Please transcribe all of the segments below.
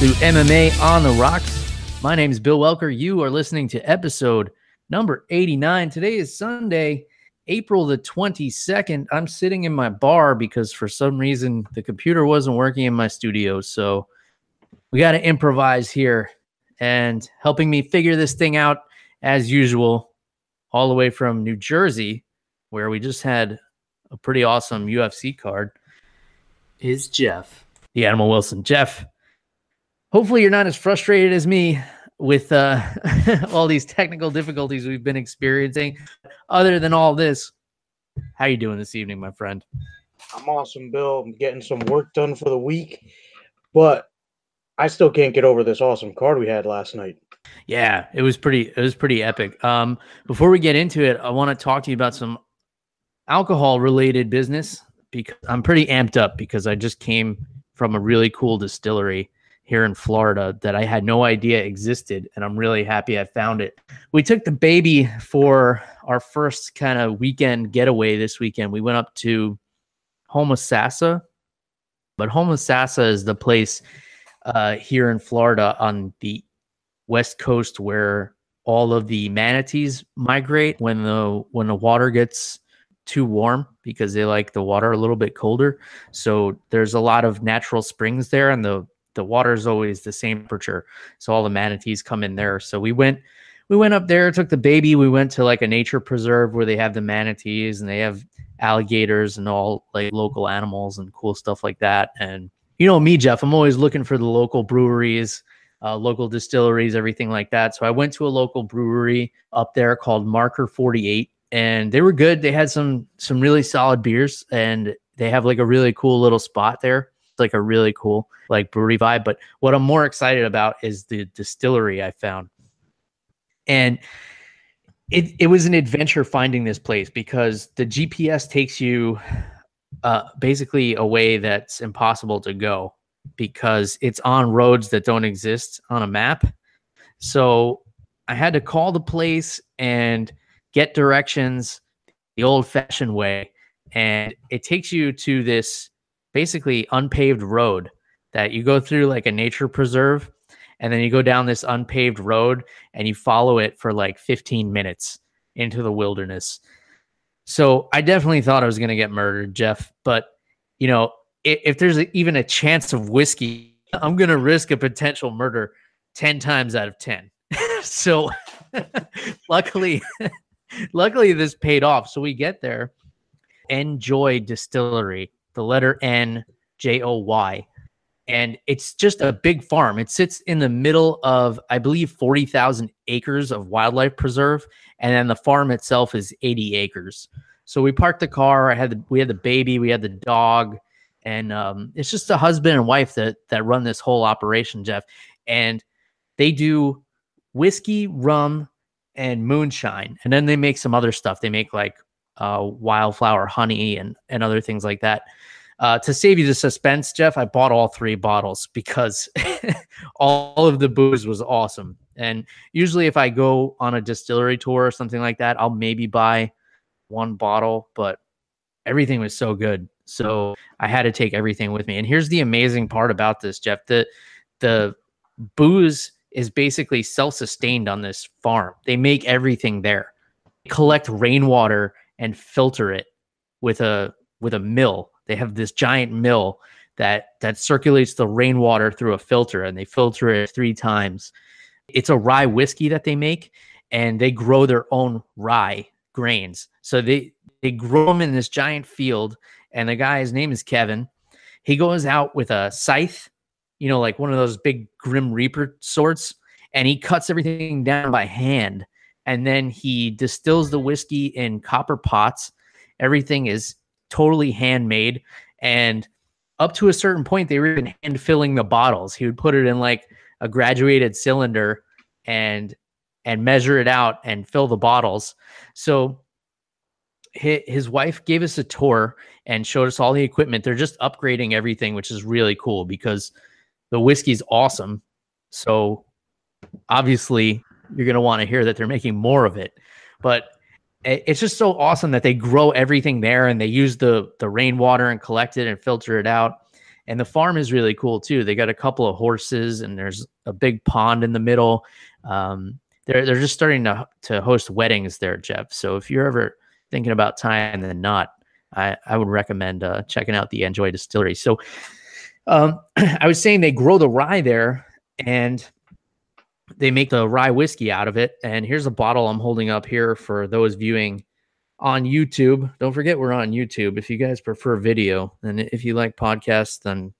to MMA on the Rocks. My name is Bill Welker. You are listening to episode number 89. Today is Sunday, April the 22nd. I'm sitting in my bar because for some reason the computer wasn't working in my studio. So we got to improvise here and helping me figure this thing out as usual, all the way from New Jersey, where we just had a pretty awesome UFC card, is Jeff, the Animal Wilson. Jeff, hopefully you're not as frustrated as me with uh, all these technical difficulties we've been experiencing. Other than all this, how you doing this evening, my friend? I'm awesome, Bill. I'm getting some work done for the week, but I still can't get over this awesome card we had last night. Yeah, it was pretty. It was pretty epic. Um, before we get into it, I want to talk to you about some alcohol-related business because I'm pretty amped up because I just came from a really cool distillery here in Florida that I had no idea existed. And I'm really happy I found it. We took the baby for our first kind of weekend getaway this weekend. We went up to Homosassa, but Homosassa is the place uh, here in Florida on the west coast where all of the manatees migrate when the when the water gets too warm because they like the water a little bit colder. So there's a lot of natural springs there and the the water is always the same temperature. So all the manatees come in there. So we went we went up there, took the baby, we went to like a nature preserve where they have the manatees and they have alligators and all like local animals and cool stuff like that. And you know me, Jeff, I'm always looking for the local breweries, uh, local distilleries, everything like that. So I went to a local brewery up there called Marker 48 and they were good. They had some some really solid beers and they have like a really cool little spot there like a really cool like brewery vibe. But what I'm more excited about is the distillery I found. And it it was an adventure finding this place because the GPS takes you uh, basically a way that's impossible to go because it's on roads that don't exist on a map. So I had to call the place and get directions the old fashioned way. And it takes you to this basically unpaved road that you go through like a nature preserve and then you go down this unpaved road and you follow it for like 15 minutes into the wilderness. So I definitely thought I was going to get murdered, Jeff. But, you know, if, if there's a, even a chance of whiskey, I'm going to risk a potential murder 10 times out of 10. so luckily, luckily this paid off. So we get there. Enjoy Distillery the letter N J O Y. And it's just a big farm. It sits in the middle of, I believe, 40,000 acres of wildlife preserve. And then the farm itself is 80 acres. So we parked the car. I had the, we had the baby, we had the dog, and um, it's just a husband and wife that that run this whole operation, Jeff. And they do whiskey, rum, and moonshine, and then they make some other stuff. They make like uh, wildflower honey and and other things like that. Uh, to save you the suspense, Jeff, I bought all three bottles because all of the booze was awesome. And usually, if I go on a distillery tour or something like that, I'll maybe buy one bottle, but everything was so good. So I had to take everything with me. And here's the amazing part about this, Jeff. The the booze is basically self-sustained on this farm. They make everything there. collect rainwater and filter it with a with a mill. They have this giant mill that that circulates the rainwater through a filter and they filter it three times. It's a rye whiskey that they make and they grow their own rye grains. So they they grow them in this giant field and the guy his name is Kevin. He goes out with a scythe, you know, like one of those big grim reaper sorts and he cuts everything down by hand and then he distills the whiskey in copper pots. Everything is totally handmade, and up to a certain point, they were even hand filling the bottles. He would put it in like a graduated cylinder and and measure it out and fill the bottles. So his wife gave us a tour and showed us all the equipment. They're just upgrading everything, which is really cool because the whiskey's awesome. So obviously, you're going to want to hear that they're making more of it. But it's just so awesome that they grow everything there and they use the the rainwater and collect it and filter it out. And the farm is really cool too. They got a couple of horses and there's a big pond in the middle. Um, they're they're just starting to to host weddings there, Jeff. So if you're ever thinking about time than not, I, I would recommend uh, checking out the Enjoy Distillery. So um, I was saying they grow the rye there and they make the rye whiskey out of it. And here's a bottle I'm holding up here for those viewing on YouTube. Don't forget we're on YouTube. If you guys prefer video, and if you like podcasts, then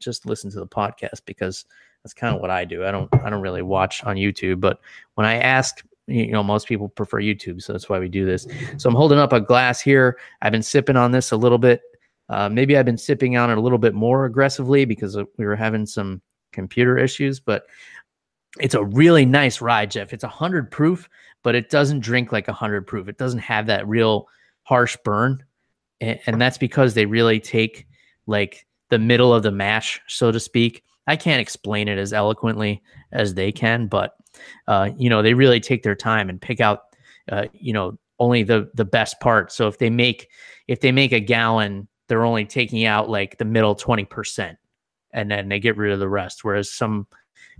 just listen to the podcast because that's kind of what I do. I don't I don't really watch on YouTube, but when I ask you know most people prefer youtube so that's why we do this so i'm holding up a glass here i've been sipping on this a little bit uh, maybe i've been sipping on it a little bit more aggressively because we were having some computer issues but it's a really nice ride jeff it's a 100 proof but it doesn't drink like a 100 proof it doesn't have that real harsh burn and, and that's because they really take like the middle of the mash so to speak i can't explain it as eloquently as they can but uh, you know, they really take their time and pick out, uh, you know, only the the best part. So if they make if they make a gallon, they're only taking out like the middle twenty percent, and then they get rid of the rest. Whereas some,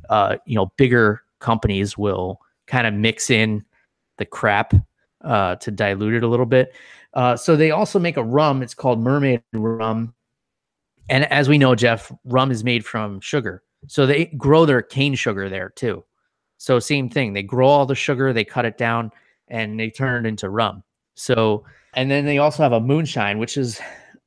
uh, you know, bigger companies will kind of mix in the crap uh, to dilute it a little bit. Uh, so they also make a rum. It's called Mermaid Rum, and as we know, Jeff, rum is made from sugar. So they grow their cane sugar there too. So same thing. They grow all the sugar, they cut it down, and they turn it into rum. So and then they also have a moonshine, which is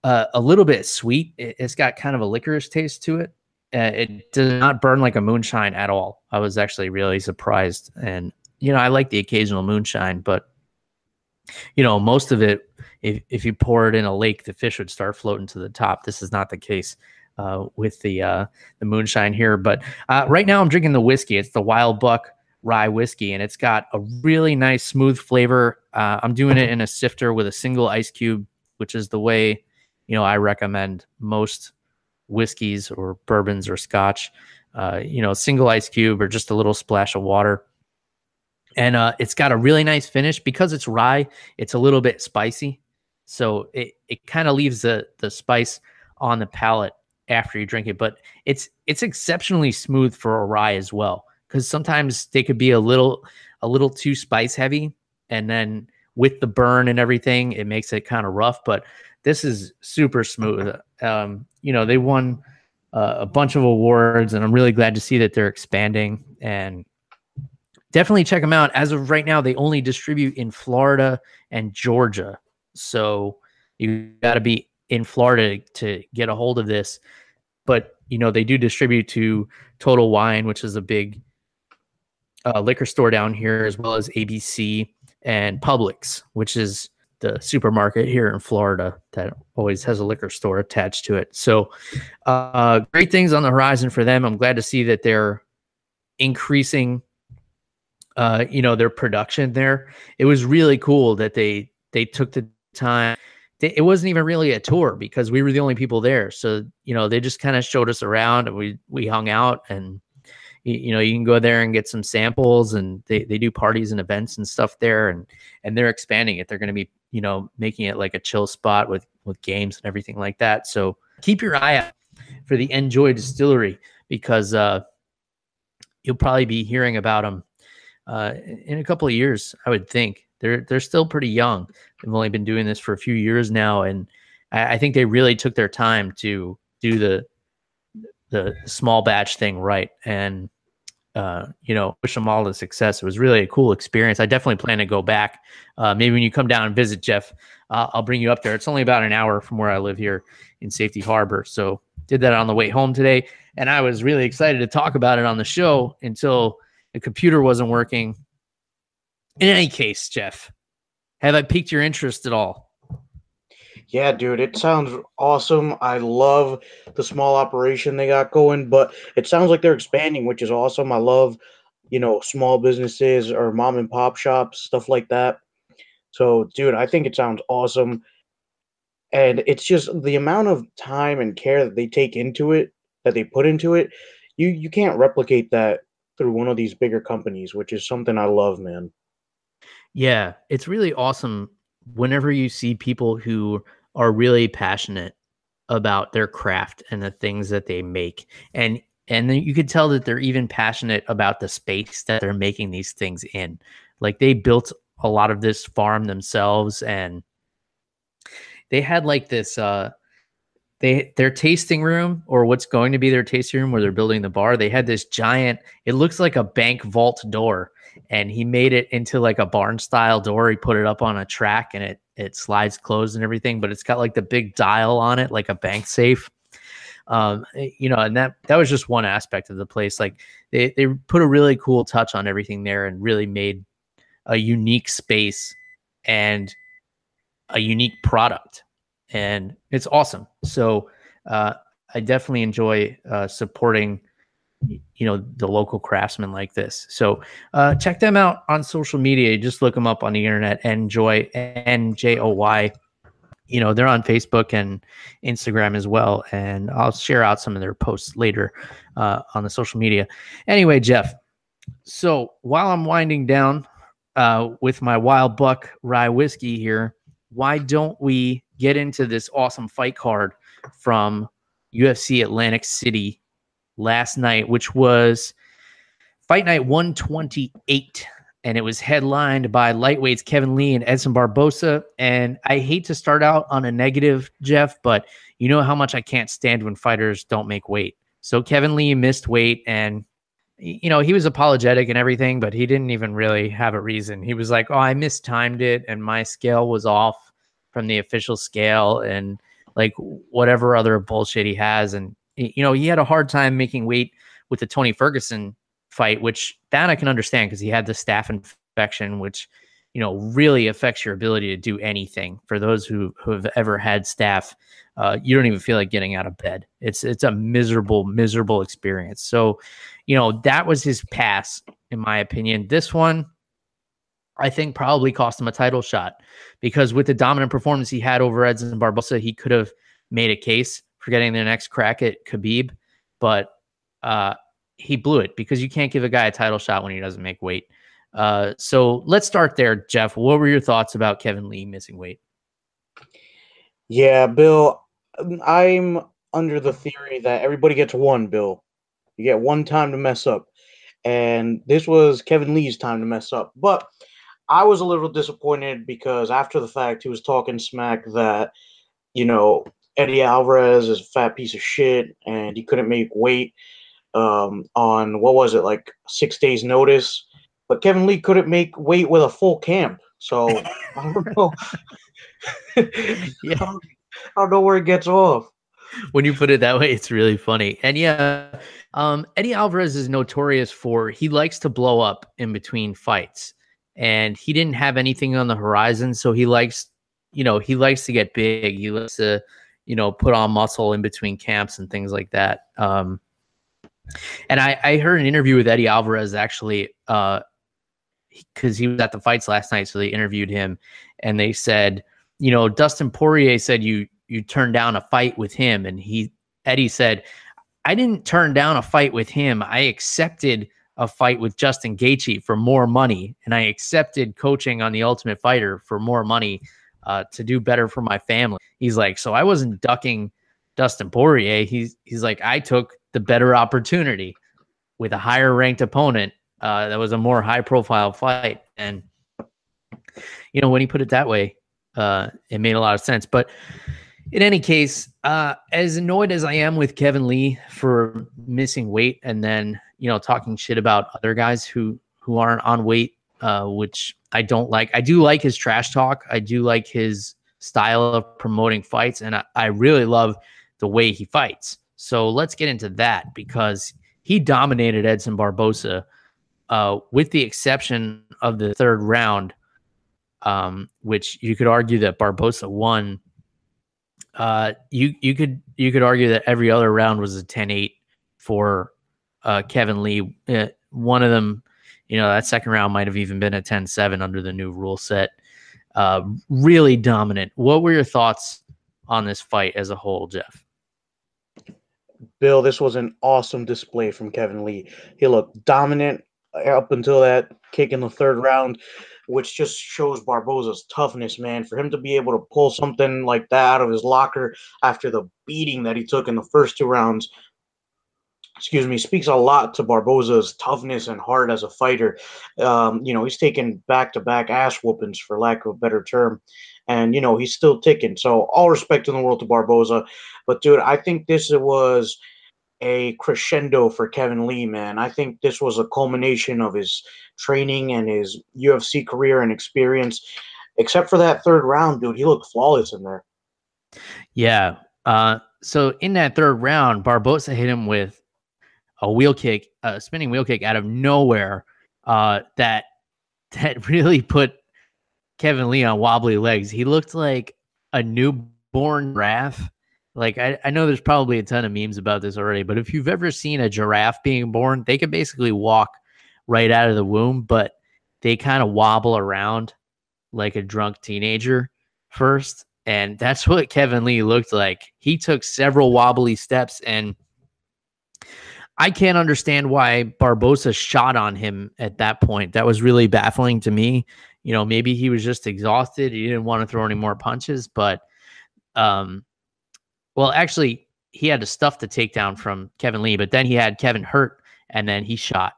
uh, a little bit sweet. It, has got kind of a licorice taste to it. Uh, it does not burn like a moonshine at all. I was actually really surprised, and you know I like the occasional moonshine, but you know most of it, if if you pour it in a lake, the fish would start floating to the top. This is not the case uh, with the uh, the moonshine here. But uh, right now, I'm drinking the whiskey. It's the Wild Buck Rye whiskey, and it's got a really nice, smooth flavor. Uh, I'm doing it in a snifter with a single ice cube, which is the way you know I recommend most whiskeys or bourbons or Scotch. Uh, you know, single ice cube or just a little splash of water. And uh, it's got a really nice finish because it's rye. It's a little bit spicy, so it, it kind of leaves the the spice on the palate after you drink it, but it's it's exceptionally smooth for a rye as well because sometimes they could be a little a little too spice heavy, and then with the burn and everything, it makes it kind of rough. But this is super smooth. Um, you know, they won uh, a bunch of awards, and I'm really glad to see that they're expanding and definitely check them out. As of right now, they only distribute in Florida and Georgia, so you got to be in Florida to get a hold of this. But you know they do distribute to Total Wine, which is a big uh, liquor store down here, as well as ABC and Publix, which is the supermarket here in Florida that always has a liquor store attached to it. So, uh, great things on the horizon for them. I'm glad to see that they're increasing, uh, you know, their production there. It was really cool that they they took the time it wasn't even really a tour because we were the only people there. So, you know, they just kind of showed us around and we, we hung out and, you know, you can go there and get some samples and they, they do parties and events and stuff there and, and they're expanding it. They're going to be, you know, making it like a chill spot with, with games and everything like that. So keep your eye out for the Enjoy Distillery because, uh, you'll probably be hearing about them, uh, in a couple of years, I would think. They're they're still pretty young. They've only been doing this for a few years now, and I, I think they really took their time to do the the small batch thing right. And uh, you know, wish them all the success. It was really a cool experience. I definitely plan to go back. Uh, maybe when you come down and visit Jeff, uh, I'll bring you up there. It's only about an hour from where I live here in Safety Harbor. So did that on the way home today, and I was really excited to talk about it on the show until the computer wasn't working in any case, Jeff, have I piqued your interest at all? Yeah, dude, it sounds awesome. I love the small operation they got going, but it sounds like they're expanding, which is awesome. I love, you know, small businesses or mom and pop shops, stuff like that. So, dude, I think it sounds awesome. And it's just the amount of time and care that they take into it, that they put into it, you you can't replicate that through one of these bigger companies, which is something I love, man. Yeah, it's really awesome whenever you see people who are really passionate about their craft and the things that they make. And and then you could tell that they're even passionate about the space that they're making these things in. Like they built a lot of this farm themselves and they had like this uh they their tasting room or what's going to be their tasting room where they're building the bar they had this giant it looks like a bank vault door and he made it into like a barn style door. He put it up on a track and it it slides closed and everything but it's got like the big dial on it like a bank safe. Um eh, you know and that that was just one aspect of the place. Like they they put a really cool touch on everything there and really made a unique space and a unique product and it's awesome. So uh, I definitely enjoy uh, supporting you know the local craftsmen like this. So uh check them out on social media. Just look them up on the internet and enjoy n-j-o-y you know they're on facebook and instagram as well and i'll share out some of their posts later uh, on the social media. Anyway jeff so while i'm winding down uh, with my wild buck rye whiskey here why don't we get into this awesome fight card from UFC Atlantic City last night, which was Fight Night 128. And it was headlined by lightweights Kevin Lee and Edson Barboza. And I hate to start out on a negative, Jeff, but you know how much I can't stand when fighters don't make weight. So Kevin Lee missed weight and you know, he was apologetic and everything, but he didn't even really have a reason. He was like, "Oh, I mistimed it and my scale was off." from the official scale and like whatever other bullshit he has. And you know, he had a hard time making weight with the Tony Ferguson fight, which that I can understand because he had the staph infection, which you know really affects your ability to do anything. For those who who have ever had staph, uh, you don't even feel like getting out of bed. It's it's a miserable, miserable experience. So, you know, that was his pass, in my opinion. This one, I think probably cost him a title shot because with the dominant performance he had over Edson Barboza, he could have made a case for getting the next crack at Khabib, but uh, he blew it because you can't give a guy a title shot when he doesn't make weight. Uh, so let's start there, Jeff. What were your thoughts about Kevin Lee missing weight? Yeah, Bill, I'm under the theory that everybody gets one, Bill. You get one time to mess up. And this was Kevin Lee's time to mess up. But I was a little disappointed because after the fact, he was talking smack that, you know, Eddie Alvarez is a fat piece of shit and he couldn't make weight um, on what was it, like six days' notice. But Kevin Lee couldn't make weight with a full camp. So I don't know. yeah. I don't know where it gets off. When you put it that way, it's really funny. And yeah, um, Eddie Alvarez is notorious for he likes to blow up in between fights and he didn't have anything on the horizon. So he likes, you know, he likes to get big. He likes to, you know, put on muscle in between camps and things like that. Um, and I, I heard an interview with Eddie Alvarez actually, uh, because he was at the fights last night. So they interviewed him, and they said, you know, Dustin Poirier said you you turned down a fight with him, and he Eddie said, I didn't turn down a fight with him. I accepted a fight with Justin Gaethje for more money, and I accepted coaching on the Ultimate Fighter for more money uh, to do better for my family. He's like, so I wasn't ducking Dustin Poirier. He's he's like, I took the better opportunity with a higher ranked opponent. Uh, that was a more high profile fight, and you know when he put it that way, uh, it made a lot of sense. But in any case, uh, as annoyed as I am with Kevin Lee for missing weight and then you know, talking shit about other guys who who aren't on weight, uh, which I don't like. I do like his trash talk. I do like his style of promoting fights, and I, I really love the way he fights. So let's get into that because he dominated Edson Barboza, uh, with the exception of the third round, um, which you could argue that Barboza won uh, you you could you could argue that every other round was a 10-8 for uh, Kevin Lee. Uh, one of them, you know, that second round might have even been a 10-7 under the new rule set. Uh, really dominant. What were your thoughts on this fight as a whole, Jeff? Bill, this was an awesome display from Kevin Lee. He looked dominant up until that kick in the third round, which just shows Barboza's toughness, man. For him to be able to pull something like that out of his locker after the beating that he took in the first two rounds, excuse me, speaks a lot to Barboza's toughness and heart as a fighter. Um, you know, he's taken back to back ass whoopings, for lack of a better term. And, you know, he's still ticking. So, all respect in the world to Barboza. But, dude, I think this was a crescendo for Kevin Lee, man. I think this was a culmination of his training and his UFC career and experience. Except for that third round, dude, he looked flawless in there. Yeah. Uh, so in that third round, Barboza hit him with a wheel kick, a spinning wheel kick out of nowhere. Uh, that that really put Kevin Lee on wobbly legs. He looked like a newborn giraffe like I, I know there's probably a ton of memes about this already, but if you've ever seen a giraffe being born, they can basically walk right out of the womb, but they kind of wobble around like a drunk teenager first. And that's what Kevin Lee looked like. He took several wobbly steps and I can't understand why Barboza shot on him at that point. That was really baffling to me. You know, maybe he was just exhausted. He didn't want to throw any more punches, but um, well, actually, he had to stuff the takedown from Kevin Lee, but then he had Kevin hurt, and then he shot.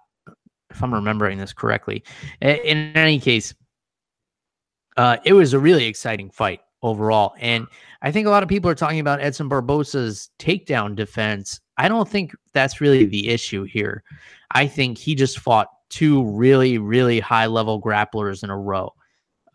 If I'm remembering this correctly, in any case, uh, it was a really exciting fight overall, and I think a lot of people are talking about Edson Barboza's takedown defense. I don't think that's really the issue here. I think he just fought two really, really high level grapplers in a row.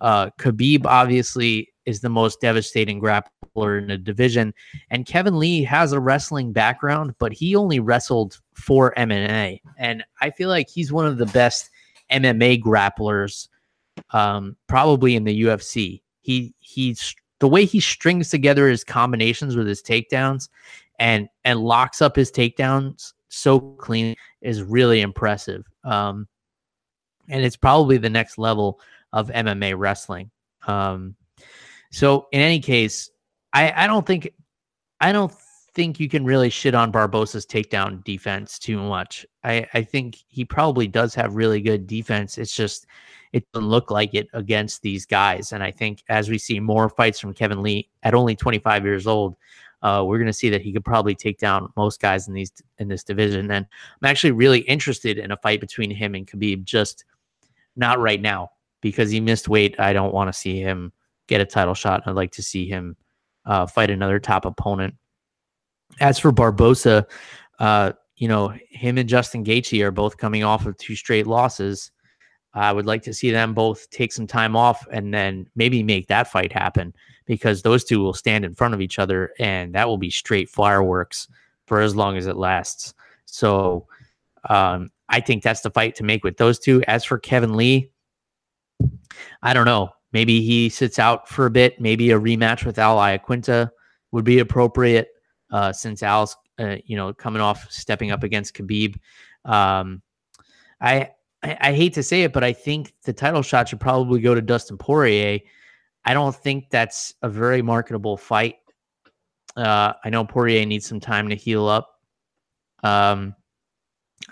Uh, Khabib obviously is the most devastating grappler in the division. And Kevin Lee has a wrestling background, but he only wrestled for MMA. And I feel like he's one of the best MMA grapplers, um, probably in the UFC. He he's the way he strings together his combinations with his takedowns and and locks up his takedowns so clean is really impressive. Um, and it's probably the next level of MMA wrestling. Um, so in any case, I, I don't think I don't think you can really shit on Barboza's takedown defense too much. I, I think he probably does have really good defense. It's just it doesn't look like it against these guys. And I think as we see more fights from Kevin Lee at only 25 years old, uh, we're going to see that he could probably take down most guys in these in this division. And I'm actually really interested in a fight between him and Khabib. Just not right now because he missed weight. I don't want to see him get a title shot. I'd like to see him uh, fight another top opponent. As for Barboza, uh, you know, him and Justin Gaethje are both coming off of two straight losses. I would like to see them both take some time off and then maybe make that fight happen because those two will stand in front of each other and that will be straight fireworks for as long as it lasts. So um, I think that's the fight to make with those two. As for Kevin Lee, I don't know. Maybe he sits out for a bit. Maybe a rematch with Al Iaquinta would be appropriate uh, since Al's, uh, you know, coming off stepping up against Khabib. Um, I, I, I hate to say it, but I think the title shot should probably go to Dustin Poirier. I don't think that's a very marketable fight. Uh, I know Poirier needs some time to heal up. Um,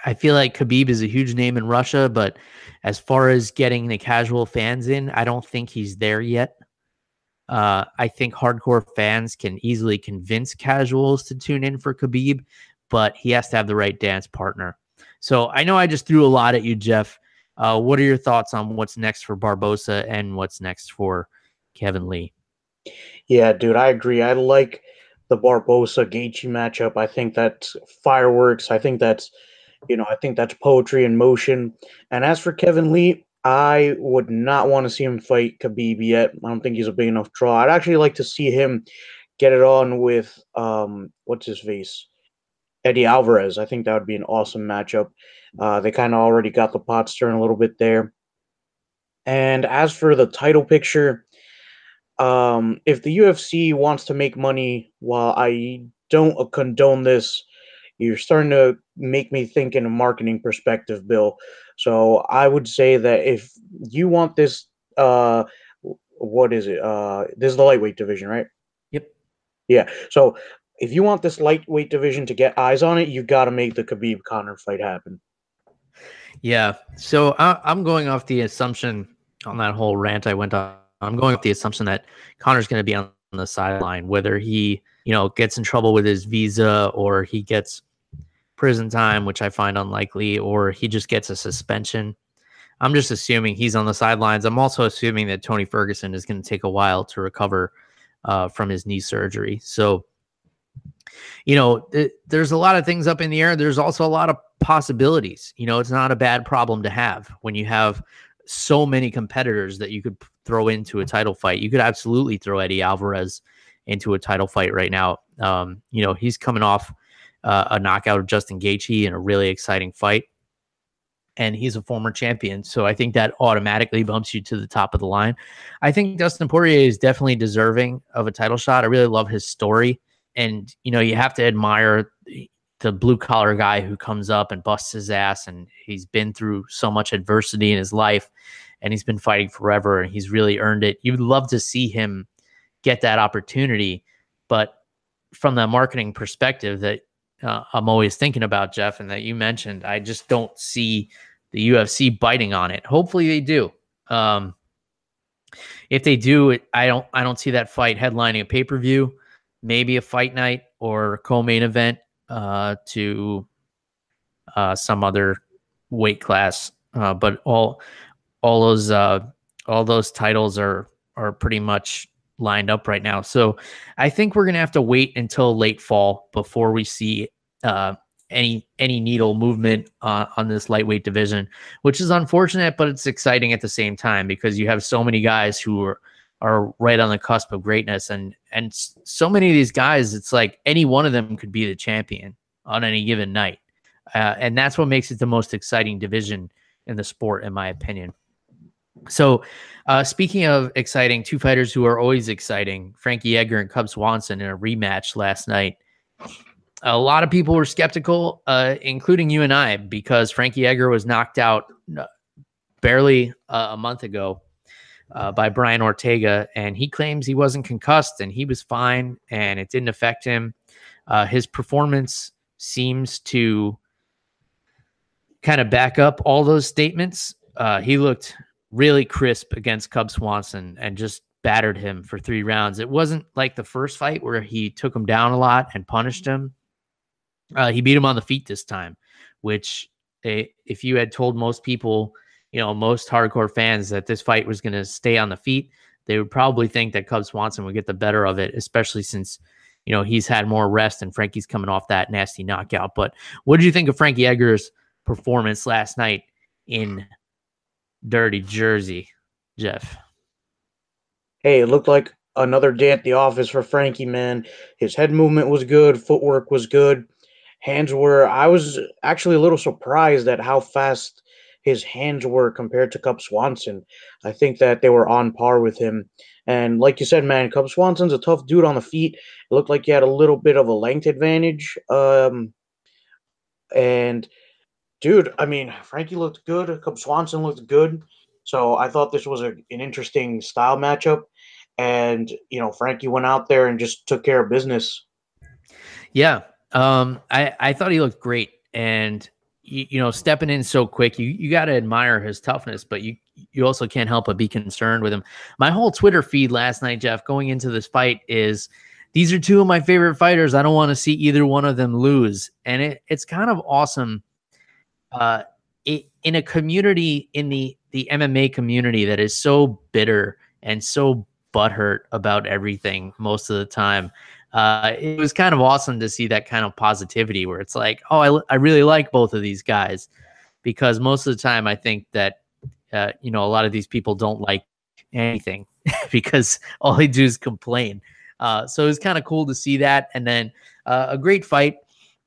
I feel like Khabib is a huge name in Russia, but as far as getting the casual fans in, I don't think he's there yet. Uh, I think hardcore fans can easily convince casuals to tune in for Khabib, but he has to have the right dance partner. So I know I just threw a lot at you, Jeff. Uh, what are your thoughts on what's next for Barboza and what's next for Kevin Lee? Yeah, dude, I agree. I like the Barboza Gaethje matchup. I think that's fireworks. I think that's you know, I think that's poetry in motion. And as for Kevin Lee, I would not want to see him fight Khabib yet. I don't think he's a big enough draw. I'd actually like to see him get it on with um, what's his face, Eddie Alvarez. I think that would be an awesome matchup. Uh, they kind of already got the pot stirring a little bit there. And as for the title picture, um, if the UFC wants to make money, while I don't condone this, you're starting to make me think in a marketing perspective, Bill. So I would say that if you want this, uh, what is it? Uh, this is the lightweight division, right? Yep. Yeah. So if you want this lightweight division to get eyes on it, you've got to make the Khabib Conor fight happen. Yeah. So I, I'm going off the assumption on that whole rant I went on. I'm going with the assumption that Conor's going to be on the sideline, whether he, you know, gets in trouble with his visa or he gets prison time, which I find unlikely, or he just gets a suspension. I'm just assuming he's on the sidelines. I'm also assuming that Tony Ferguson is going to take a while to recover uh, from his knee surgery. So, you know, th- there's a lot of things up in the air. There's also a lot of possibilities. You know, it's not a bad problem to have when you have so many competitors that you could throw into a title fight. You could absolutely throw Eddie Alvarez into a title fight right now. Um, you know, he's coming off uh, a knockout of Justin Gaethje in a really exciting fight, and he's a former champion. So I think that automatically bumps you to the top of the line. I think Dustin Poirier is definitely deserving of a title shot. I really love his story, and you know, you have to admire the blue collar guy who comes up and busts his ass and he's been through so much adversity in his life and he's been fighting forever and he's really earned it. You'd love to see him get that opportunity, but from the marketing perspective that uh, I'm always thinking about Jeff and that you mentioned, I just don't see the UFC biting on it. Hopefully they do. Um, if they do, I don't I don't see that fight headlining a pay per view, maybe a fight night or co main event uh, to uh, some other weight class. Uh, but all all those uh, all those titles are are pretty much lined up right now. So I think we're gonna have to wait until late fall before we see uh, any any needle movement uh, on this lightweight division, which is unfortunate, but it's exciting at the same time because you have so many guys who are are right on the cusp of greatness. And and so many of these guys it's like any one of them could be the champion on any given night. Uh, and that's what makes it the most exciting division in the sport in my opinion. So uh, speaking of exciting two fighters who are always exciting frankie edgar and cub swanson in a rematch last night. A lot of people were skeptical uh, including you and i because frankie edgar was knocked out uh, barely a month ago uh, by Brian Ortega, and he claims he wasn't concussed and he was fine and it didn't affect him. Uh, his performance seems to kind of back up all those statements. Uh, he looked really crisp against Cub Swanson and just battered him for three rounds. It wasn't like the first fight where he took him down a lot and punished him. Uh, he beat him on the feet this time, which, eh, if you had told most people you know, most hardcore fans that this fight was going to stay on the feet, they would probably think that Cub Swanson would get the better of it, especially since, you know, he's had more rest and Frankie's coming off that nasty knockout. But what did you think of Frankie Edgar's performance last night in Dirty Jersey, Jeff? Hey, it looked like another day at the office for Frankie, man. His head movement was good, footwork was good, hands were. I was actually a little surprised at how fast his hands were compared to Cub Swanson. I think that they were on par with him. And like you said, man, Cub Swanson's a tough dude on the feet. It looked like he had a little bit of a length advantage. Um, and dude, I mean, Frankie looked good. Cub Swanson looked good. So I thought this was a, an interesting style matchup. And, you know, Frankie went out there and just took care of business. Yeah. Um, I, I thought he looked great. And you, you know, stepping in so quick, you you got to admire his toughness, but you you also can't help but be concerned with him. My whole Twitter feed last night, Jeff, going into this fight is these are two of my favorite fighters. I don't want to see either one of them lose, and it it's kind of awesome. Uh, it, in a community in the the MMA community that is so bitter and so butthurt about everything most of the time uh, it was kind of awesome to see that kind of positivity where it's like, oh, I, I really like both of these guys because most of the time I think that, uh, you know, a lot of these people don't like anything because all they do is complain. Uh, so it was kind of cool to see that. And then uh, a great fight.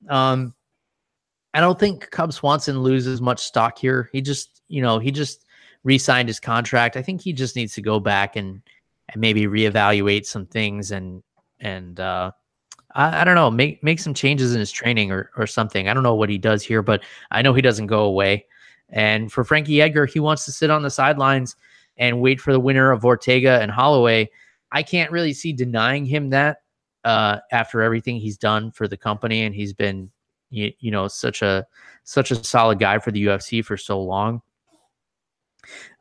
Um, I don't think Cub Swanson loses much stock here. He just, you know, he just re signed his contract. I think he just needs to go back and, and maybe reevaluate some things and and uh, I, I, don't know make make some changes in his training or or something. I don't know what he does here, but I know he doesn't go away. And for Frankie Edgar, he wants to sit on the sidelines and wait for the winner of Ortega and Holloway. I can't really see denying him that uh, after everything he's done for the company, and he's been you, you know such a such a solid guy for the UFC for so long.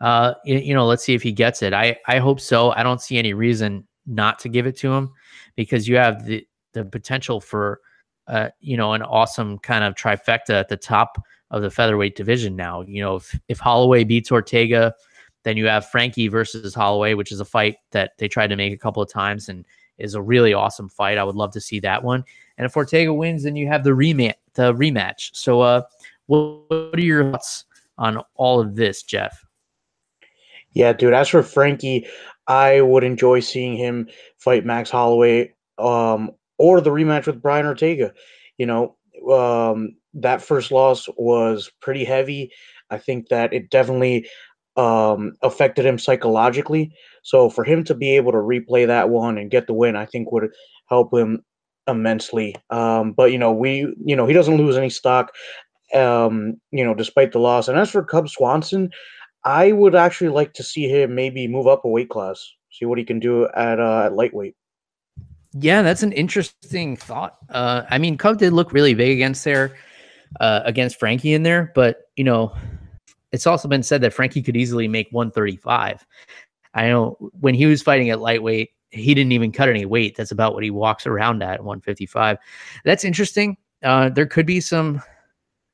Uh, you, you know, let's see if he gets it. I I hope so. I don't see any reason not to give it to him because you have the the potential for uh, you know an awesome kind of trifecta at the top of the featherweight division now. You know, if if Holloway beats Ortega, then you have Frankie versus Holloway, which is a fight that they tried to make a couple of times and is a really awesome fight. I would love to see that one. And if Ortega wins, then you have the rematch. The rematch. So, uh, what, what are your thoughts on all of this, Jeff? Yeah, dude. As for Frankie, I would enjoy seeing him fight Max Holloway, um, or the rematch with Brian Ortega. You know, um, that first loss was pretty heavy. I think that it definitely um, affected him psychologically. So for him to be able to replay that one and get the win, I think would help him immensely. Um, but you know, we you know he doesn't lose any stock. Um, you know, despite the loss. And as for Cub Swanson, I would actually like to see him maybe move up a weight class, see what he can do at uh, at lightweight. Yeah, that's an interesting thought. Uh, I mean, Cub did look really big against there, uh, against Frankie in there, but you know, it's also been said that Frankie could easily make 135. I know when he was fighting at lightweight, he didn't even cut any weight. That's about what he walks around at 155. That's interesting. Uh, there could be some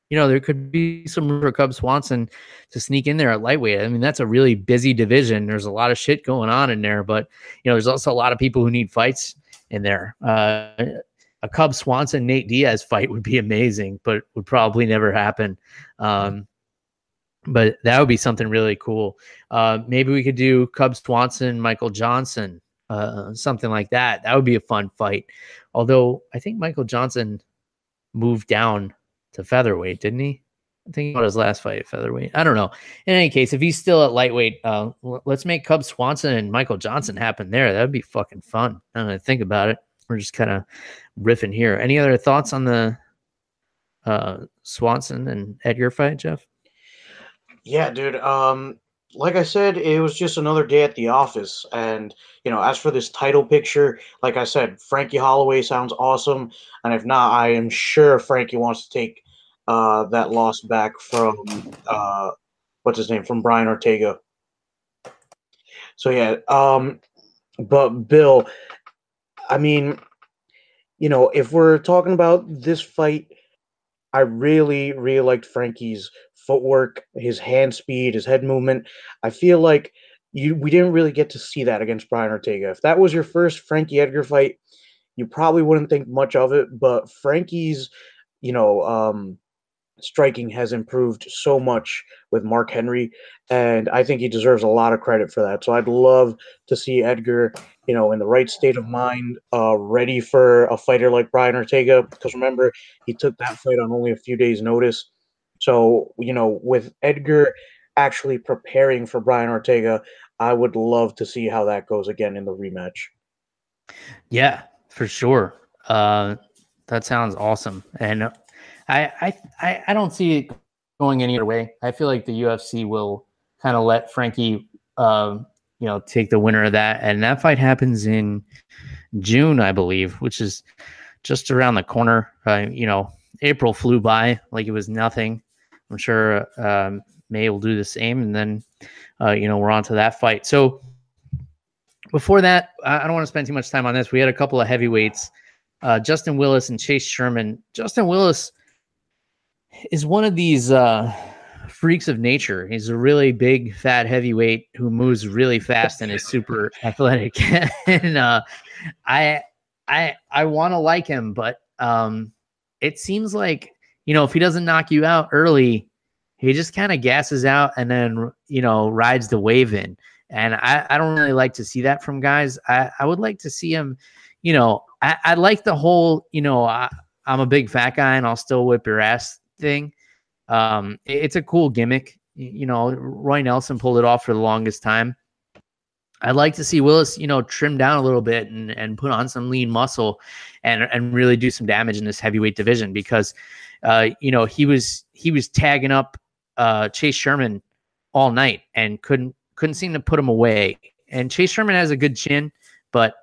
you know, there could be some room for Cub Swanson to sneak in there at lightweight. I mean, that's a really busy division. There's a lot of shit going on in there, but you know, there's also a lot of people who need fights in there. Uh, a Cub Swanson Nate Diaz fight would be amazing, but would probably never happen. Um, but that would be something really cool. Uh, maybe we could do Cub Swanson, Michael Johnson, uh, something like that. That would be a fun fight. Although I think Michael Johnson moved down to featherweight, didn't he? I think about his last fight at featherweight. I don't know. In any case, if he's still at lightweight, uh, let's make Cub Swanson and Michael Johnson happen there. That'd be fucking fun. I don't know, think about it. We're just kind of riffing here. Any other thoughts on the uh, Swanson and Edgar fight, Jeff? Yeah, dude. Um, like I said, it was just another day at the office. And, you know, as for this title picture, like I said, Frankie Holloway sounds awesome. And if not, I am sure Frankie wants to take uh, that loss back from, uh, what's his name, from Brian Ortega. So, yeah. Um, but, Bill, I mean, you know, if we're talking about this fight, I really, really liked Frankie's footwork, his hand speed, his head movement. I feel like you we didn't really get to see that against Brian Ortega. If that was your first Frankie Edgar fight, you probably wouldn't think much of it. But Frankie's, you know, um, striking has improved so much with Mark Henry, and I think he deserves a lot of credit for that. So I'd love to see Edgar, you know, in the right state of mind, uh, ready for a fighter like Brian Ortega. Because remember, he took that fight on only a few days' notice. So, you know, with Edgar actually preparing for Brian Ortega, I would love to see how that goes again in the rematch. Yeah, for sure. Uh, that sounds awesome. And I, I, I don't see it going any other way. I feel like the UFC will kind of let Frankie, uh, you know, take the winner of that. And that fight happens in June, I believe, which is just around the corner. Uh, you know, April flew by like it was nothing. I'm sure um, May will do the same, and then uh, you know we're on to that fight. So before that, I don't want to spend too much time on this. We had a couple of heavyweights, uh, Justin Willis and Chase Sherman. Justin Willis is one of these uh, freaks of nature. He's a really big, fat heavyweight who moves really fast and is super athletic. and uh, I, I, I want to like him, but um, it seems like you know, if he doesn't knock you out early, he just kind of gasses out and then, you know, rides the wave in. And I, I don't really like to see that from guys. I, I would like to see him, you know, I, I like the whole, you know, I, I'm a big fat guy and I'll still whip your ass thing. Um, it's a cool gimmick. You know, Roy Nelson pulled it off for the longest time. I'd like to see Willis, you know, trim down a little bit and, and put on some lean muscle and and really do some damage in this heavyweight division because uh, you know, he was he was tagging up uh, Chase Sherman all night and couldn't couldn't seem to put him away. And Chase Sherman has a good chin, but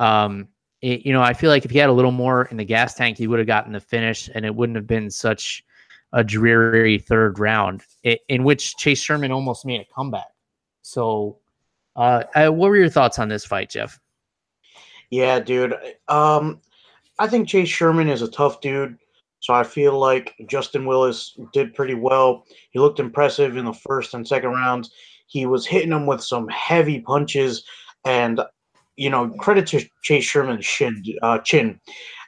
um, it, you know, I feel like if he had a little more in the gas tank, he would have gotten the finish, and it wouldn't have been such a dreary third round it, in which Chase Sherman almost made a comeback. So, uh, what were your thoughts on this fight, Jeff? Yeah, dude. Um, I think Chase Sherman is a tough dude. So I feel like Justin Willis did pretty well. He looked impressive in the first and second rounds. He was hitting him with some heavy punches, and you know, credit to Chase Sherman's shin, uh, chin.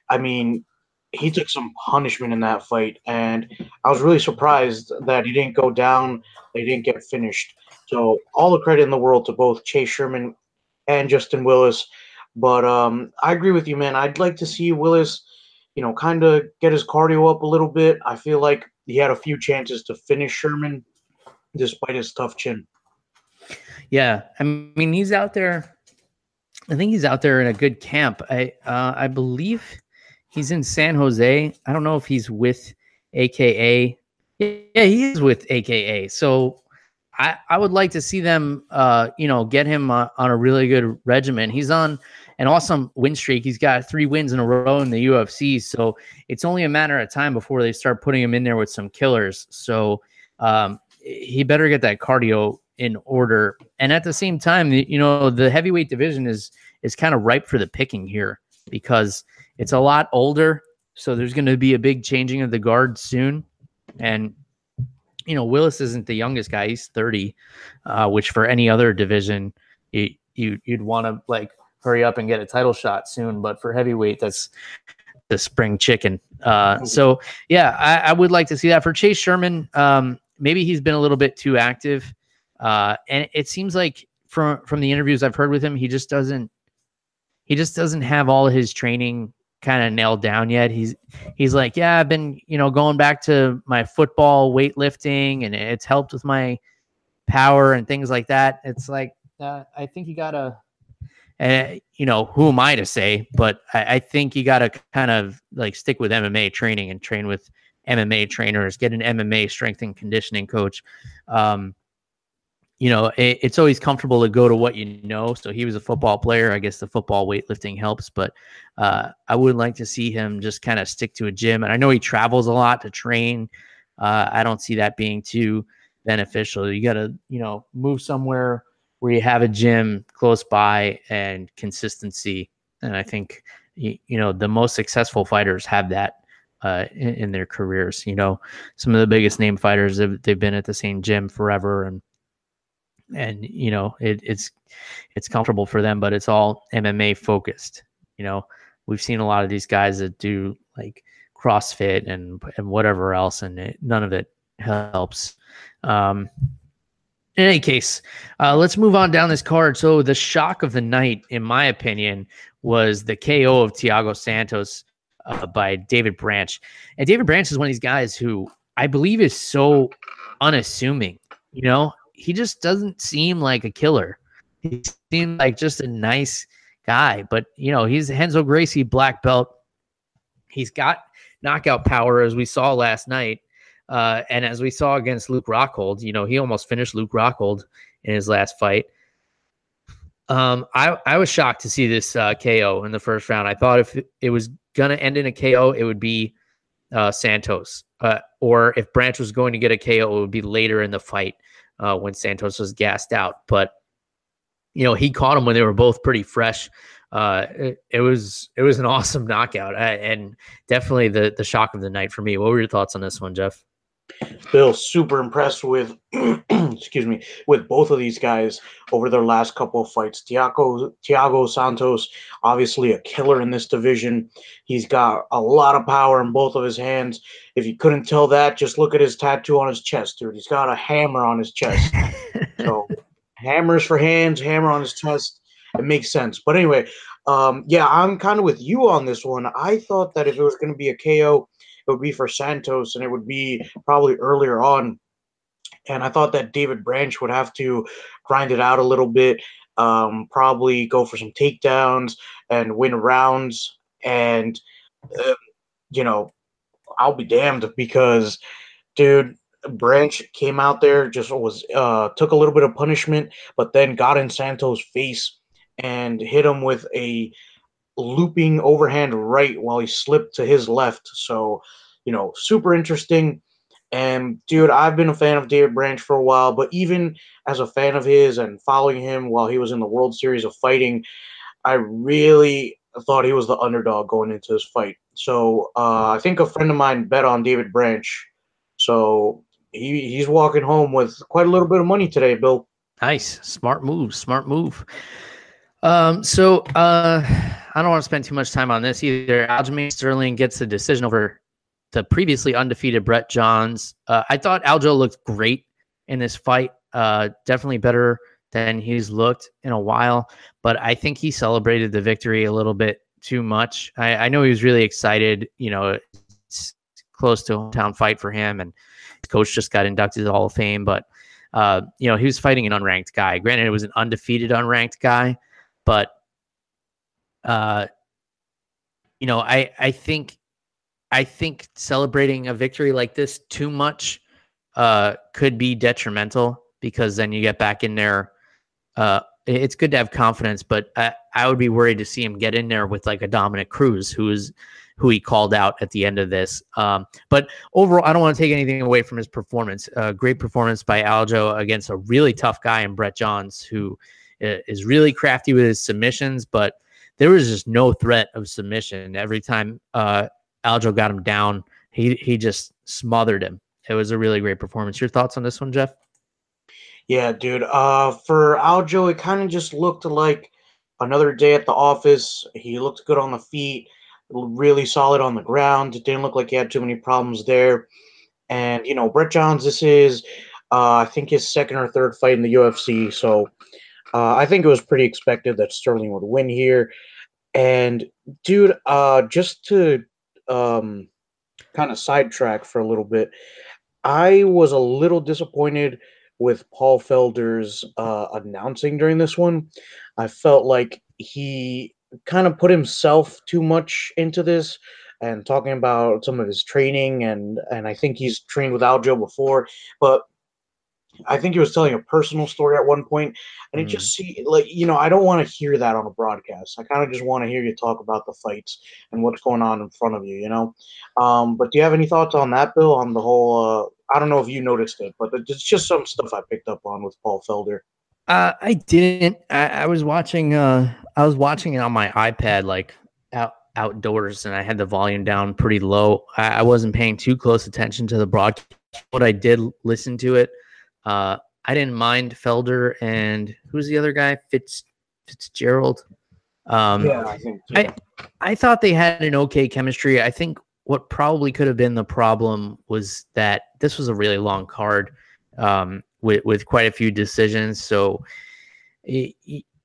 I mean, he took some punishment in that fight, and I was really surprised that he didn't go down. They didn't get finished. So all the credit in the world to both Chase Sherman and Justin Willis. But um, I agree with you, man. I'd like to see Willis, you know, kind of get his cardio up a little bit. I feel like he had a few chances to finish Sherman despite his tough chin. Yeah, I mean, he's out there. I think he's out there in a good camp. I uh, I believe he's in San Jose. I don't know if he's with AKA. Yeah, he is with AKA. So I, I would like to see them, uh, you know, get him uh, on a really good regimen. He's on an awesome win streak. He's got three wins in a row in the UFC. So it's only a matter of time before they start putting him in there with some killers. So um, he better get that cardio in order. And at the same time, you know, the heavyweight division is is kind of ripe for the picking here because it's a lot older. So there's going to be a big changing of the guard soon. And you know, Willis isn't the youngest guy; he's 30, uh, which for any other division, you, you you'd want to like hurry up and get a title shot soon. But for heavyweight, that's the spring chicken. Uh, mm-hmm. so yeah, I, I, would like to see that for Chase Sherman. Um, maybe he's been a little bit too active, uh, and it seems like from from the interviews I've heard with him, he just doesn't he just doesn't have all his training kind of nailed down yet. He's he's like, yeah, I've been you know going back to my football weightlifting, and it's helped with my power and things like that. It's like uh, I think you gotta, uh, you know, who am I to say? But I, I think you gotta kind of like stick with MMA training and train with MMA trainers, get an MMA strength and conditioning coach. Um, you know, it, it's always comfortable to go to what you know. So he was a football player. I guess the football weightlifting helps, but uh, I would like to see him just kind of stick to a gym. And I know he travels a lot to train. Uh, I don't see that being too beneficial. You got to, you know, move somewhere where you have a gym close by and consistency. And I think, you, you know, the most successful fighters have that uh, in, in, their careers. You know, some of the biggest name fighters, they've, they've been at the same gym forever. And, and you know it, it's it's comfortable for them but it's all mma focused you know? We've seen a lot of these guys that do like crossfit and and whatever else and it, none of it helps. Um in any case uh, let's move on down this card. So the shock of the night in my opinion was the ko of thiago santos uh, by david branch. And david branch is one of these guys who i believe is so unassuming you know he just doesn't seem like a killer. He seems like just a nice guy, but you know, he's Renzo Gracie black belt. He's got knockout power as we saw last night. Uh, and as we saw against Luke Rockhold, you know, he almost finished Luke Rockhold in his last fight. Um, I, I was shocked to see this uh, KO in the first round. I thought if it was going to end in a KO, it would be uh, Santos. Uh, or if Branch was going to get a KO, it would be later in the fight uh, when Santos was gassed out. But you know, he caught him when they were both pretty fresh. Uh, it, it was it was an awesome knockout, and definitely the the shock of the night for me. What were your thoughts on this one, Jeff? Bill, super impressed with, excuse me, with both of these guys over their last couple of fights. Thiago, Thiago Santos, obviously a killer in this division. He's got a lot of power in both of his hands. If you couldn't tell that, just look at his tattoo on his chest, dude. He's got a hammer on his chest. so, hammers for hands, hammer on his chest. It makes sense. But anyway, um, yeah, I'm kind of with you on this one. I thought that if it was going to be a KO, would be for Santos, and it would be probably earlier on. And I thought that David Branch would have to grind it out a little bit. um, probably go for some takedowns and win rounds. And, uh, you know, I'll be damned because, dude, Branch came out there, just was uh, took a little bit of punishment, but then got in Santos' face and hit him with a looping overhand right while he slipped to his left. So, you know, super interesting. And dude, I've been a fan of David Branch for a while, but even as a fan of his and following him while he was in the World Series of Fighting, I really thought he was the underdog going into this fight. So uh, I think a friend of mine bet on David Branch. So he, he's walking home with quite a little bit of money today, Bill. Nice. Smart move. Smart move. Um, so uh, I don't want to spend too much time on this either. Aljamain Sterling gets the decision over the previously undefeated Brett Johns. Uh, I thought Aljo looked great in this fight. Uh, definitely better than he's looked in a while, but I think he celebrated the victory a little bit too much. I, I know he was really excited. You know, it's close to hometown fight for him, and his coach just got inducted to the Hall of Fame. But uh, you know, he was fighting an unranked guy. Granted, it was an undefeated unranked guy, but uh, you know, I I think I think celebrating a victory like this too much uh, could be detrimental because then you get back in there. Uh, it's good to have confidence, but I, I would be worried to see him get in there with like a Dominick Cruz, who is who he called out at the end of this. Um, but overall, I don't want to take anything away from his performance. Uh, great performance by Aljo against a really tough guy in Brett Johns, who is really crafty with his submissions, but there was just no threat of submission. Every time uh, Aljo got him down, he he just smothered him. It was a really great performance. Your thoughts on this one, Jeff? Yeah, dude. Uh, for Aljo, it kind of just looked like another day at the office. He looked good on the feet, really solid on the ground. It didn't look like he had too many problems there. And you know, Brett Johns, this is uh, I think his second or third fight in the UFC. So uh, I think it was pretty expected that Sterling would win here. And dude, uh, just to um, kind of sidetrack for a little bit, I was a little disappointed with Paul Felder's uh, announcing during this one. I felt like he kind of put himself too much into this and talking about some of his training and and I think he's trained with Aljo before, but I think he was telling a personal story at one point, and it mm. just see like you know I don't want to hear that on a broadcast. I kind of just want to hear you talk about the fights and what's going on in front of you, you know. Um, but do you have any thoughts on that, Bill? On the whole, uh, I don't know if you noticed it, but it's just some stuff I picked up on with Paul Felder. Uh, I didn't. I, I was watching. Uh, I was watching it on my iPad, like out outdoors, and I had the volume down pretty low. I, I wasn't paying too close attention to the broadcast. But I did listen to it uh, I didn't mind Felder and who's the other guy? Fitz Fitzgerald. Um, yeah, I think. I I thought they had an okay chemistry. I think what probably could have been the problem was that this was a really long card um, with with quite a few decisions. So it,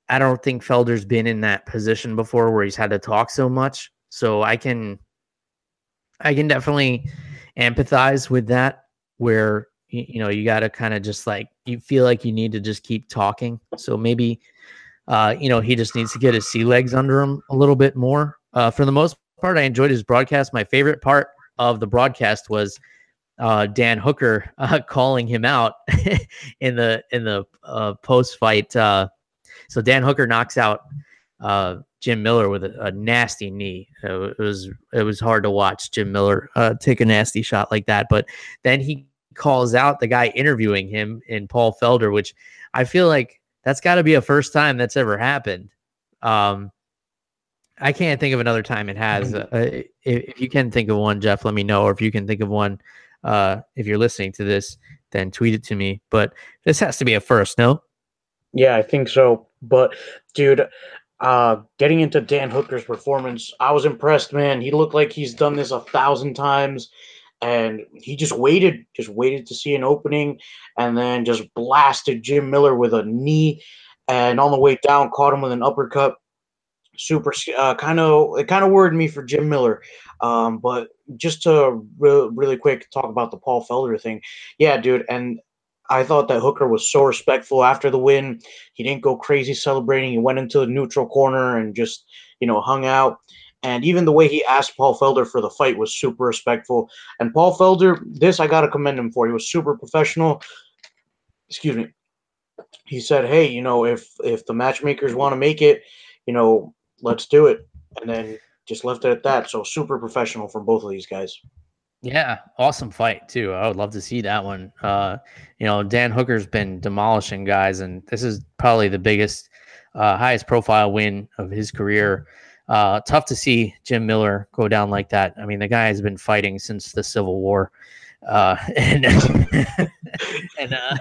I don't think Felder's been in that position before where he's had to talk so much. So I can I can definitely empathize with that where you, you know you got to kind of just like you feel like you need to just keep talking so maybe uh you know he just needs to get his sea legs under him a little bit more uh for the most part i enjoyed his broadcast my favorite part of the broadcast was uh, Dan Hooker uh, calling him out in the in the uh, post fight. Uh, so Dan Hooker knocks out Jim Miller with a, a nasty knee. It was it was hard to watch Jim Miller uh, take a nasty shot like that. But then he calls out the guy interviewing him in Paul Felder, which I feel like that's got to be a first time that's ever happened. Um, I can't think of another time it has. Mm-hmm. Uh, if, if, you can think of one, Jeff, let me know. Or if you can think of one, uh, if you're listening to this, then tweet it to me. But this has to be a first, no? Yeah, I think so. But dude, uh, getting into Dan Hooker's performance, I was impressed, man. He looked like he's done this a thousand times and he just waited, just waited to see an opening, and then just blasted Jim Miller with a knee, and on the way down caught him with an uppercut. Super, kind of, it kind of worried me for Jim Miller. Um, but just to re- really quick talk about the Paul Felder thing, yeah, dude, and I thought that Hooker was so respectful after the win. He didn't go crazy celebrating. He went into the neutral corner and just, you know, hung out. And even the way he asked Paul Felder for the fight was super respectful. And Paul Felder, this I got to commend him for. He was super professional. Excuse me. He said, "Hey, you know, if if the matchmakers want to make it, you know, let's do it." And then just left it at that. So super professional from both of these guys. Yeah, awesome fight too. I would love to see that one. Uh, you know, Dan Hooker's been demolishing guys, and this is probably the biggest, uh, highest profile win of his career. Uh, tough to see Jim Miller go down like that. I mean, the guy has been fighting since the Civil War, uh, and and uh,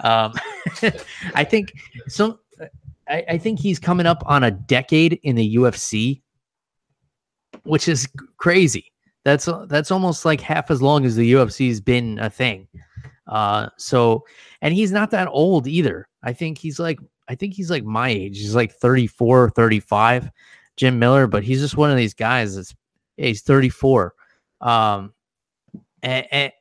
um, I think so. I, I think he's coming up on a decade in the UFC, which is crazy. That's that's almost like half as long as the UFC's been a thing. Uh, so, and he's not that old either. I think he's like I think he's like my age. He's like 34, 35, Jim Miller, but he's just one of these guys that's he's 34. Um, and, and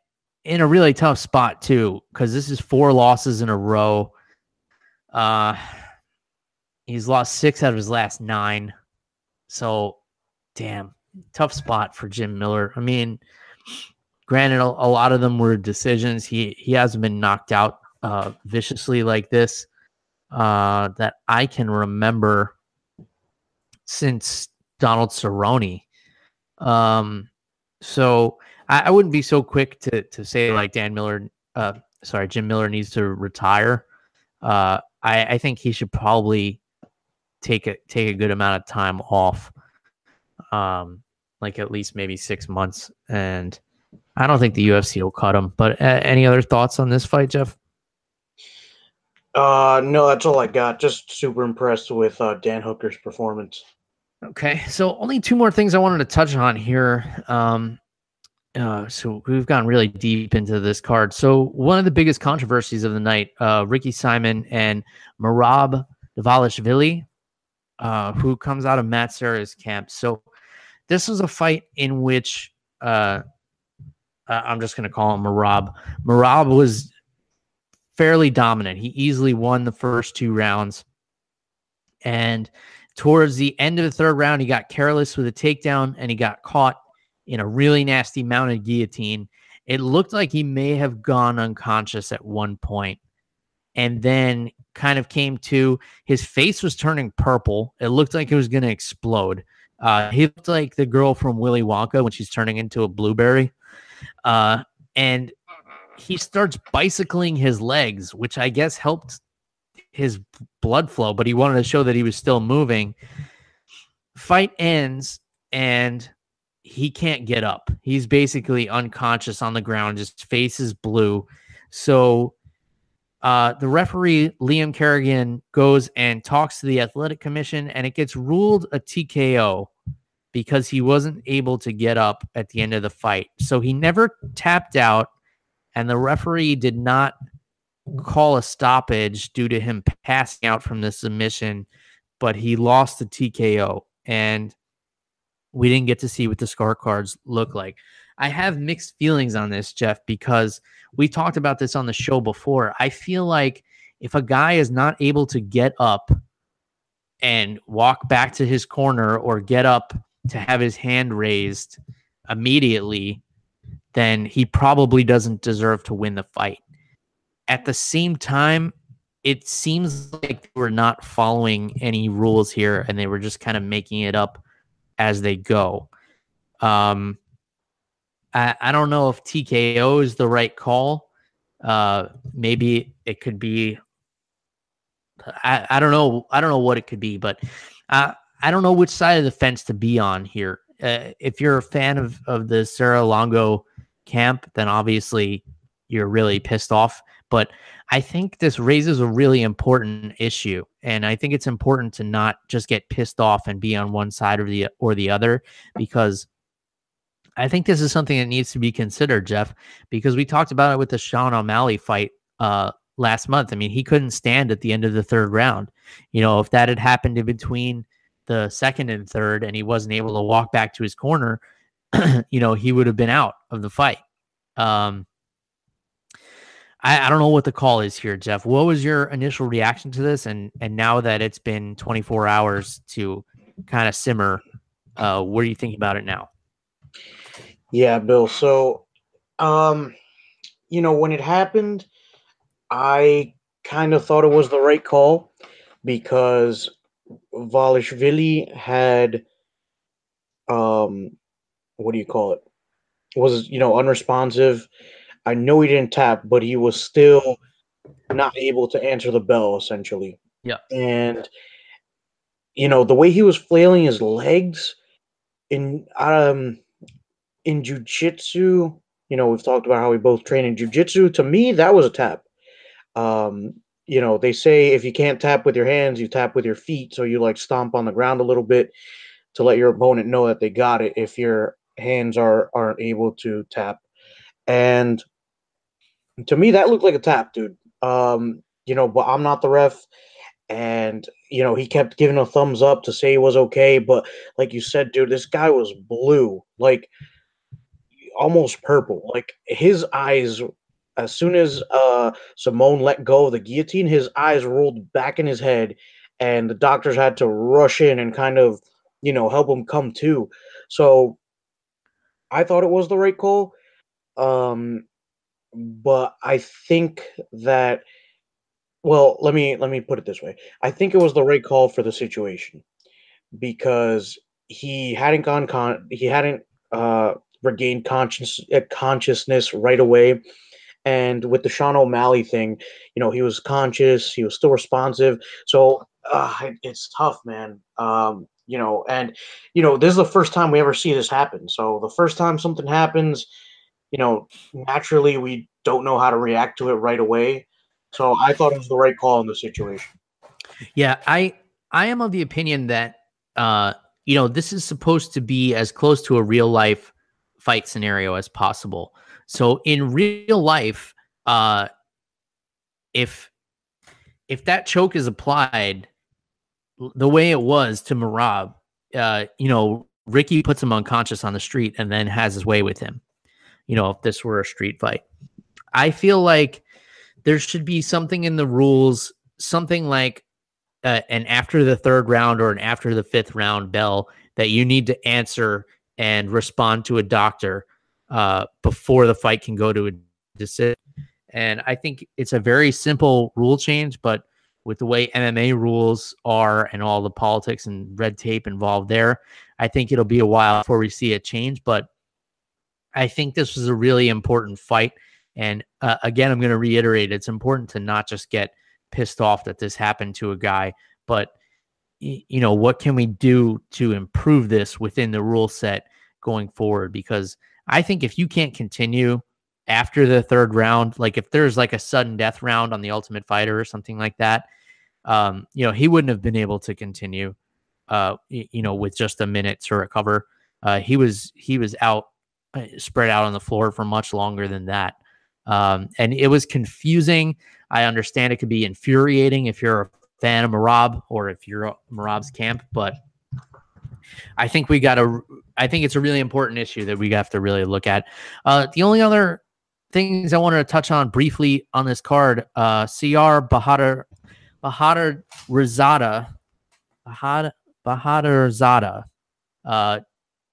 in a really tough spot too, because this is four losses in a row. Uh, He's lost six out of his last nine. So, damn, tough spot for Jim Miller. I mean, granted, a, a lot of them were decisions. He he hasn't been knocked out uh, viciously like this uh, that I can remember since Donald Cerrone. Um, so I, I, wouldn't be so quick to to say like Dan Miller, uh, sorry, Jim Miller needs to retire. Uh, I, I think he should probably take a take a good amount of time off, um, like at least maybe six months. And I don't think the UFC will cut him. But uh, any other thoughts on this fight, Jeff? Uh, no, that's all I got. Just super impressed with uh, Dan Hooker's performance. Okay, so only two more things I wanted to touch on here. Um, uh, so we've gone really deep into this card. So one of the biggest controversies of the night, uh, Ricky Simon and Merab Dvalishvili uh, who comes out of Matt Serra's camp. So this was a fight in which uh, I'm just going to call him Merab. Merab was fairly dominant. He easily won the first two rounds. And towards the end of the third round, he got careless with a takedown and he got caught in a really nasty mounted guillotine. It looked like he may have gone unconscious at one point and then kind of came to. His face was turning purple. It looked like it was going to explode. Uh, he looked like the girl from Willy Wonka when she's turning into a blueberry. Uh, and he starts bicycling his legs, which I guess helped his blood flow, but he wanted to show that he was still moving. Fight ends and he can't get up. He's basically unconscious on the ground, just face is blue. So uh, the referee Liam Kerrigan goes and talks to the athletic commission, and it gets ruled a TKO because he wasn't able to get up at the end of the fight. So he never tapped out, and the referee did not call a stoppage due to him passing out from the submission, but he lost the TKO, and we didn't get to see what the scorecards look like. I have mixed feelings on this, Jeff, because we talked about this on the show before. I feel like if a guy is not able to get up and walk back to his corner or get up to have his hand raised immediately, then he probably doesn't deserve to win the fight. At the same time, it seems like we're not following any rules here and they were just kind of making it up as they go. Um, I, I don't know if TKO is the right call. Uh, maybe it could be. I, I don't know. I don't know what it could be, but I I don't know which side of the fence to be on here. Uh, if you're a fan of of the Serra Longo camp, then obviously you're really pissed off. But I think this raises a really important issue, and I think it's important to not just get pissed off and be on one side or the or the other because I think this is something that needs to be considered, Jeff, because we talked about it with the Sean O'Malley fight uh, last month. I mean, he couldn't stand at the end of the third round. You know, if that had happened in between the second and third and he wasn't able to walk back to his corner, you know, he would have been out of the fight. Um, I, I don't know what the call is here, Jeff. What was your initial reaction to this? And and now that it's been 24 hours to kind of simmer, uh, what are you thinking about it now? Yeah, Bill. So, um, you know, when it happened, I kind of thought it was the right call because Valishvili had, um, what do you call it? Was you know unresponsive. I know he didn't tap, but he was still not able to answer the bell essentially. Yeah, and you know the way he was flailing his legs in um in jujitsu. You know we've talked about how we both train in jujitsu. To me, that was a tap. Um, you know, they say if you can't tap with your hands, you tap with your feet. So you like stomp on the ground a little bit to let your opponent know that they got it if your hands are aren't able to tap. And to me, that looked like a tap, dude. Um, you know, but I'm not the ref. And, you know, he kept giving a thumbs up to say he was okay. But like you said, dude, this guy was blue, like almost purple. Like his eyes as soon as uh, Simone let go of the guillotine, his eyes rolled back in his head, and the doctors had to rush in and kind of, you know, help him come to. So I thought it was the right call. Um, but I think that well, let me let me put it this way. I think it was the right call for the situation because he hadn't gone con he hadn't uh regained conscious uh, consciousness right away and with the Sean O'Malley thing, you know, he was conscious, he was still responsive. So uh, it's tough, man. Um, you know, and you know, this is the first time we ever see this happen. So the first time something happens, you know, naturally we don't know how to react to it right away. So I thought it was the right call in the situation. Yeah, I I am of the opinion that uh, you know, this is supposed to be as close to a real life fight scenario as possible. So in real life, uh, if if that choke is applied the way it was to Merab, uh, you know, Ricky puts him unconscious on the street and then has his way with him. You know, if this were a street fight, I feel like there should be something in the rules, something like uh, an after the third round or an after the fifth round bell that you need to answer and respond to a doctor uh, before the fight can go to a decision. And I think it's a very simple rule change, but with the way MMA rules are and all the politics and red tape involved there, I think it'll be a while before we see a change. But I think this was a really important fight. And uh, again, I'm going to reiterate it's important to not just get pissed off that this happened to a guy, but you know, what can we do to improve this within the rule set going forward? Because I think if you can't continue after the third round, like if there's like a sudden death round on the Ultimate Fighter or something like that, um, you know, he wouldn't have been able to continue, uh, you know, with just a minute to recover. Uh, he was he was out, uh, spread out on the floor for much longer than that, um, and it was confusing. I understand it could be infuriating if you're a fan of Merab or if you're Merab's camp, but I think we got to. I think it's a really important issue that we have to really look at. Uh, the only other things I wanted to touch on briefly on this card, uh, Siyar Bahadur Bahadur Rizada, Bahadur Bahadur Zada, uh,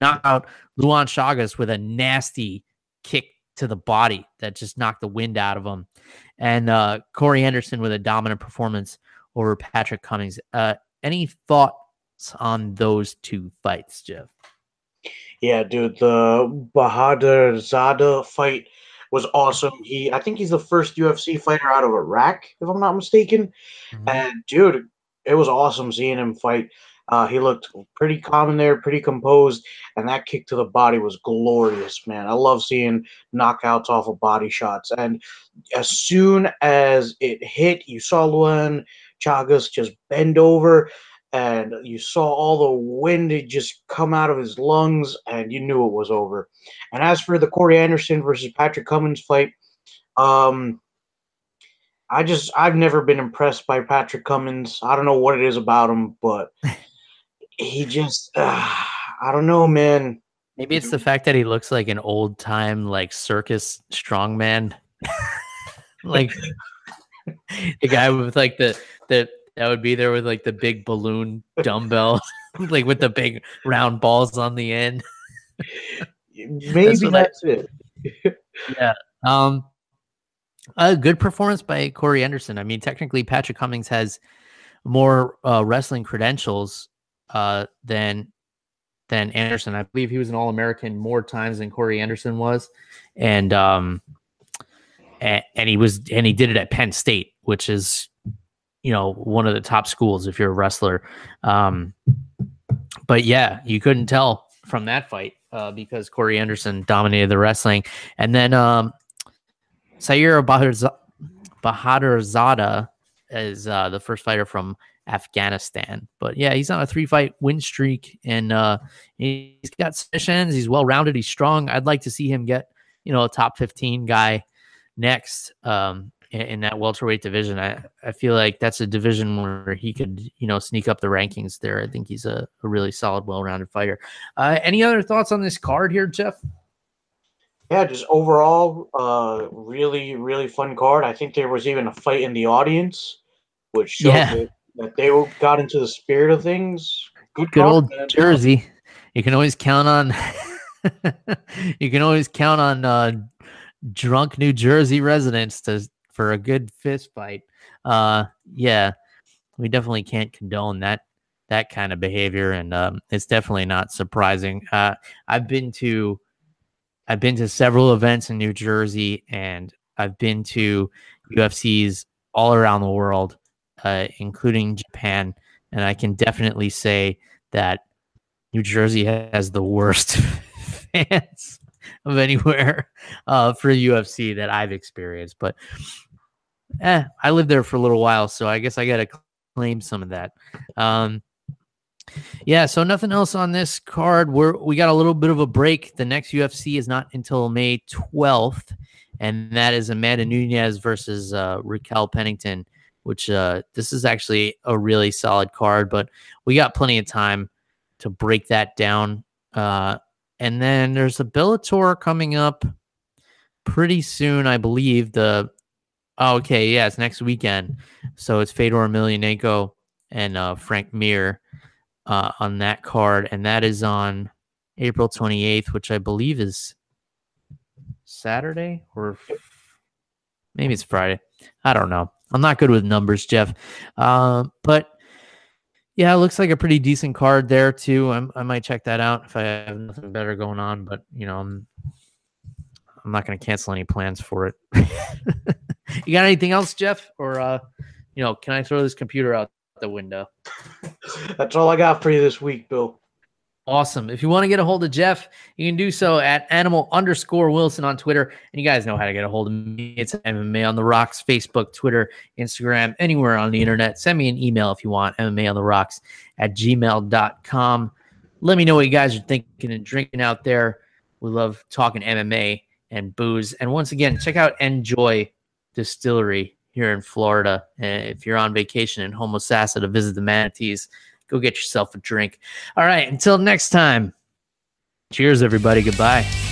knocked out Luan Chagas with a nasty kick to the body that just knocked the wind out of him, and uh, Corey Anderson with a dominant performance over Patrick Cummins. Uh, any thoughts on those two fights, Jeff? Yeah, dude, the Bahadur Zada fight was awesome. He, I think he's the first UFC fighter out of Iraq, if I'm not mistaken. Mm-hmm. And dude, it was awesome seeing him fight. Uh, he looked pretty calm in there, pretty composed, and that kick to the body was glorious, man. I love seeing knockouts off of body shots. And as soon as it hit, you saw Luan Chagas just bend over and you saw all the wind just come out of his lungs, and you knew it was over. And as for the Corey Anderson versus Patrick Cummins fight, um, I just I've never been impressed by Patrick Cummins. I don't know what it is about him, but he just uh, I don't know, man. Maybe it's the fact that he looks like an old time like circus strongman. like the guy with like the the that would be there with like the big balloon dumbbell, like with the big round balls on the end. Maybe that's, that's I, it. yeah. Um, a good performance by Corey Anderson. I mean, technically, Patrick Cummins has more uh, wrestling credentials uh, than than Anderson. I believe he was an All American more times than Corey Anderson was, and um, and, and he was and he did it at Penn State, which is you know one of the top schools if you're a wrestler. Um, but yeah, you couldn't tell from that fight uh, because Corey Anderson dominated the wrestling, and then um, Siyar Zada is uh, the first fighter from Afghanistan. But yeah, he's on a three fight win streak and uh, he's got submissions. He's well rounded. He's strong. I'd like to see him get, you know, a top 15 guy next um, in, in, that welterweight division. I, I feel like that's a division where he could, you know, sneak up the rankings there. I think he's a, a really solid, well rounded fighter. Uh, any other thoughts on this card here, Jeff? Yeah, just overall, uh, really, really fun card. I think there was even a fight in the audience, which showed yeah. that, that, they got into the spirit of things. Good, Good old. Jersey. You can always count on. you can always count on uh, drunk New Jersey residents to for a good fist fight. Uh, yeah, we definitely can't condone that that kind of behavior, and um, it's definitely not surprising. Uh, I've been to I've been to several events in New Jersey and I've been to UFCs all around the world, uh, including Japan. And I can definitely say that New Jersey has the worst fans of anywhere uh, for UFC that I've experienced. But eh, I lived there for a little while, so I guess I got to claim some of that. Um, yeah, so nothing else on this card. We're we got a little bit of a break. The next UFC is not until May 12th, and that is Amanda Nunes versus uh, Raquel Pennington. Which uh, this is actually a really solid card, but we got plenty of time to break that down. Uh, and then there's a Bellator coming up pretty soon, I believe. The okay, yeah, it's next weekend. So it's Fedor Emelianenko and uh, Frank Mir uh, on that card, and that is on April 28th, which I believe is Saturday or maybe it's Friday. I don't know. I'm not good with numbers, Jeff. Uh, but yeah, it looks like a pretty decent card there too. I'm, i might check that out if I have nothing better going on. But you know, I'm I'm not going to cancel any plans for it. you got anything else, Jeff? Or uh, you know, can I throw this computer out the window. That's all I got for you this week, Bill. Awesome. If you want to get a hold of Jeff, you can do so at animal underscore Wilson on Twitter. And you guys know how to get a hold of me. It's MMA on the Rocks, Facebook, Twitter, Instagram, anywhere on the internet. Send me an email if you want, MMA on the Rocks at gmail.com. Let me know what you guys are thinking and drinking out there. We love talking MMA and booze. And once again, check out Enjoy Distillery here in Florida. And if you're on vacation in Homosassa to visit the manatees, go get yourself a drink. All right, until next time. Cheers, everybody. Goodbye.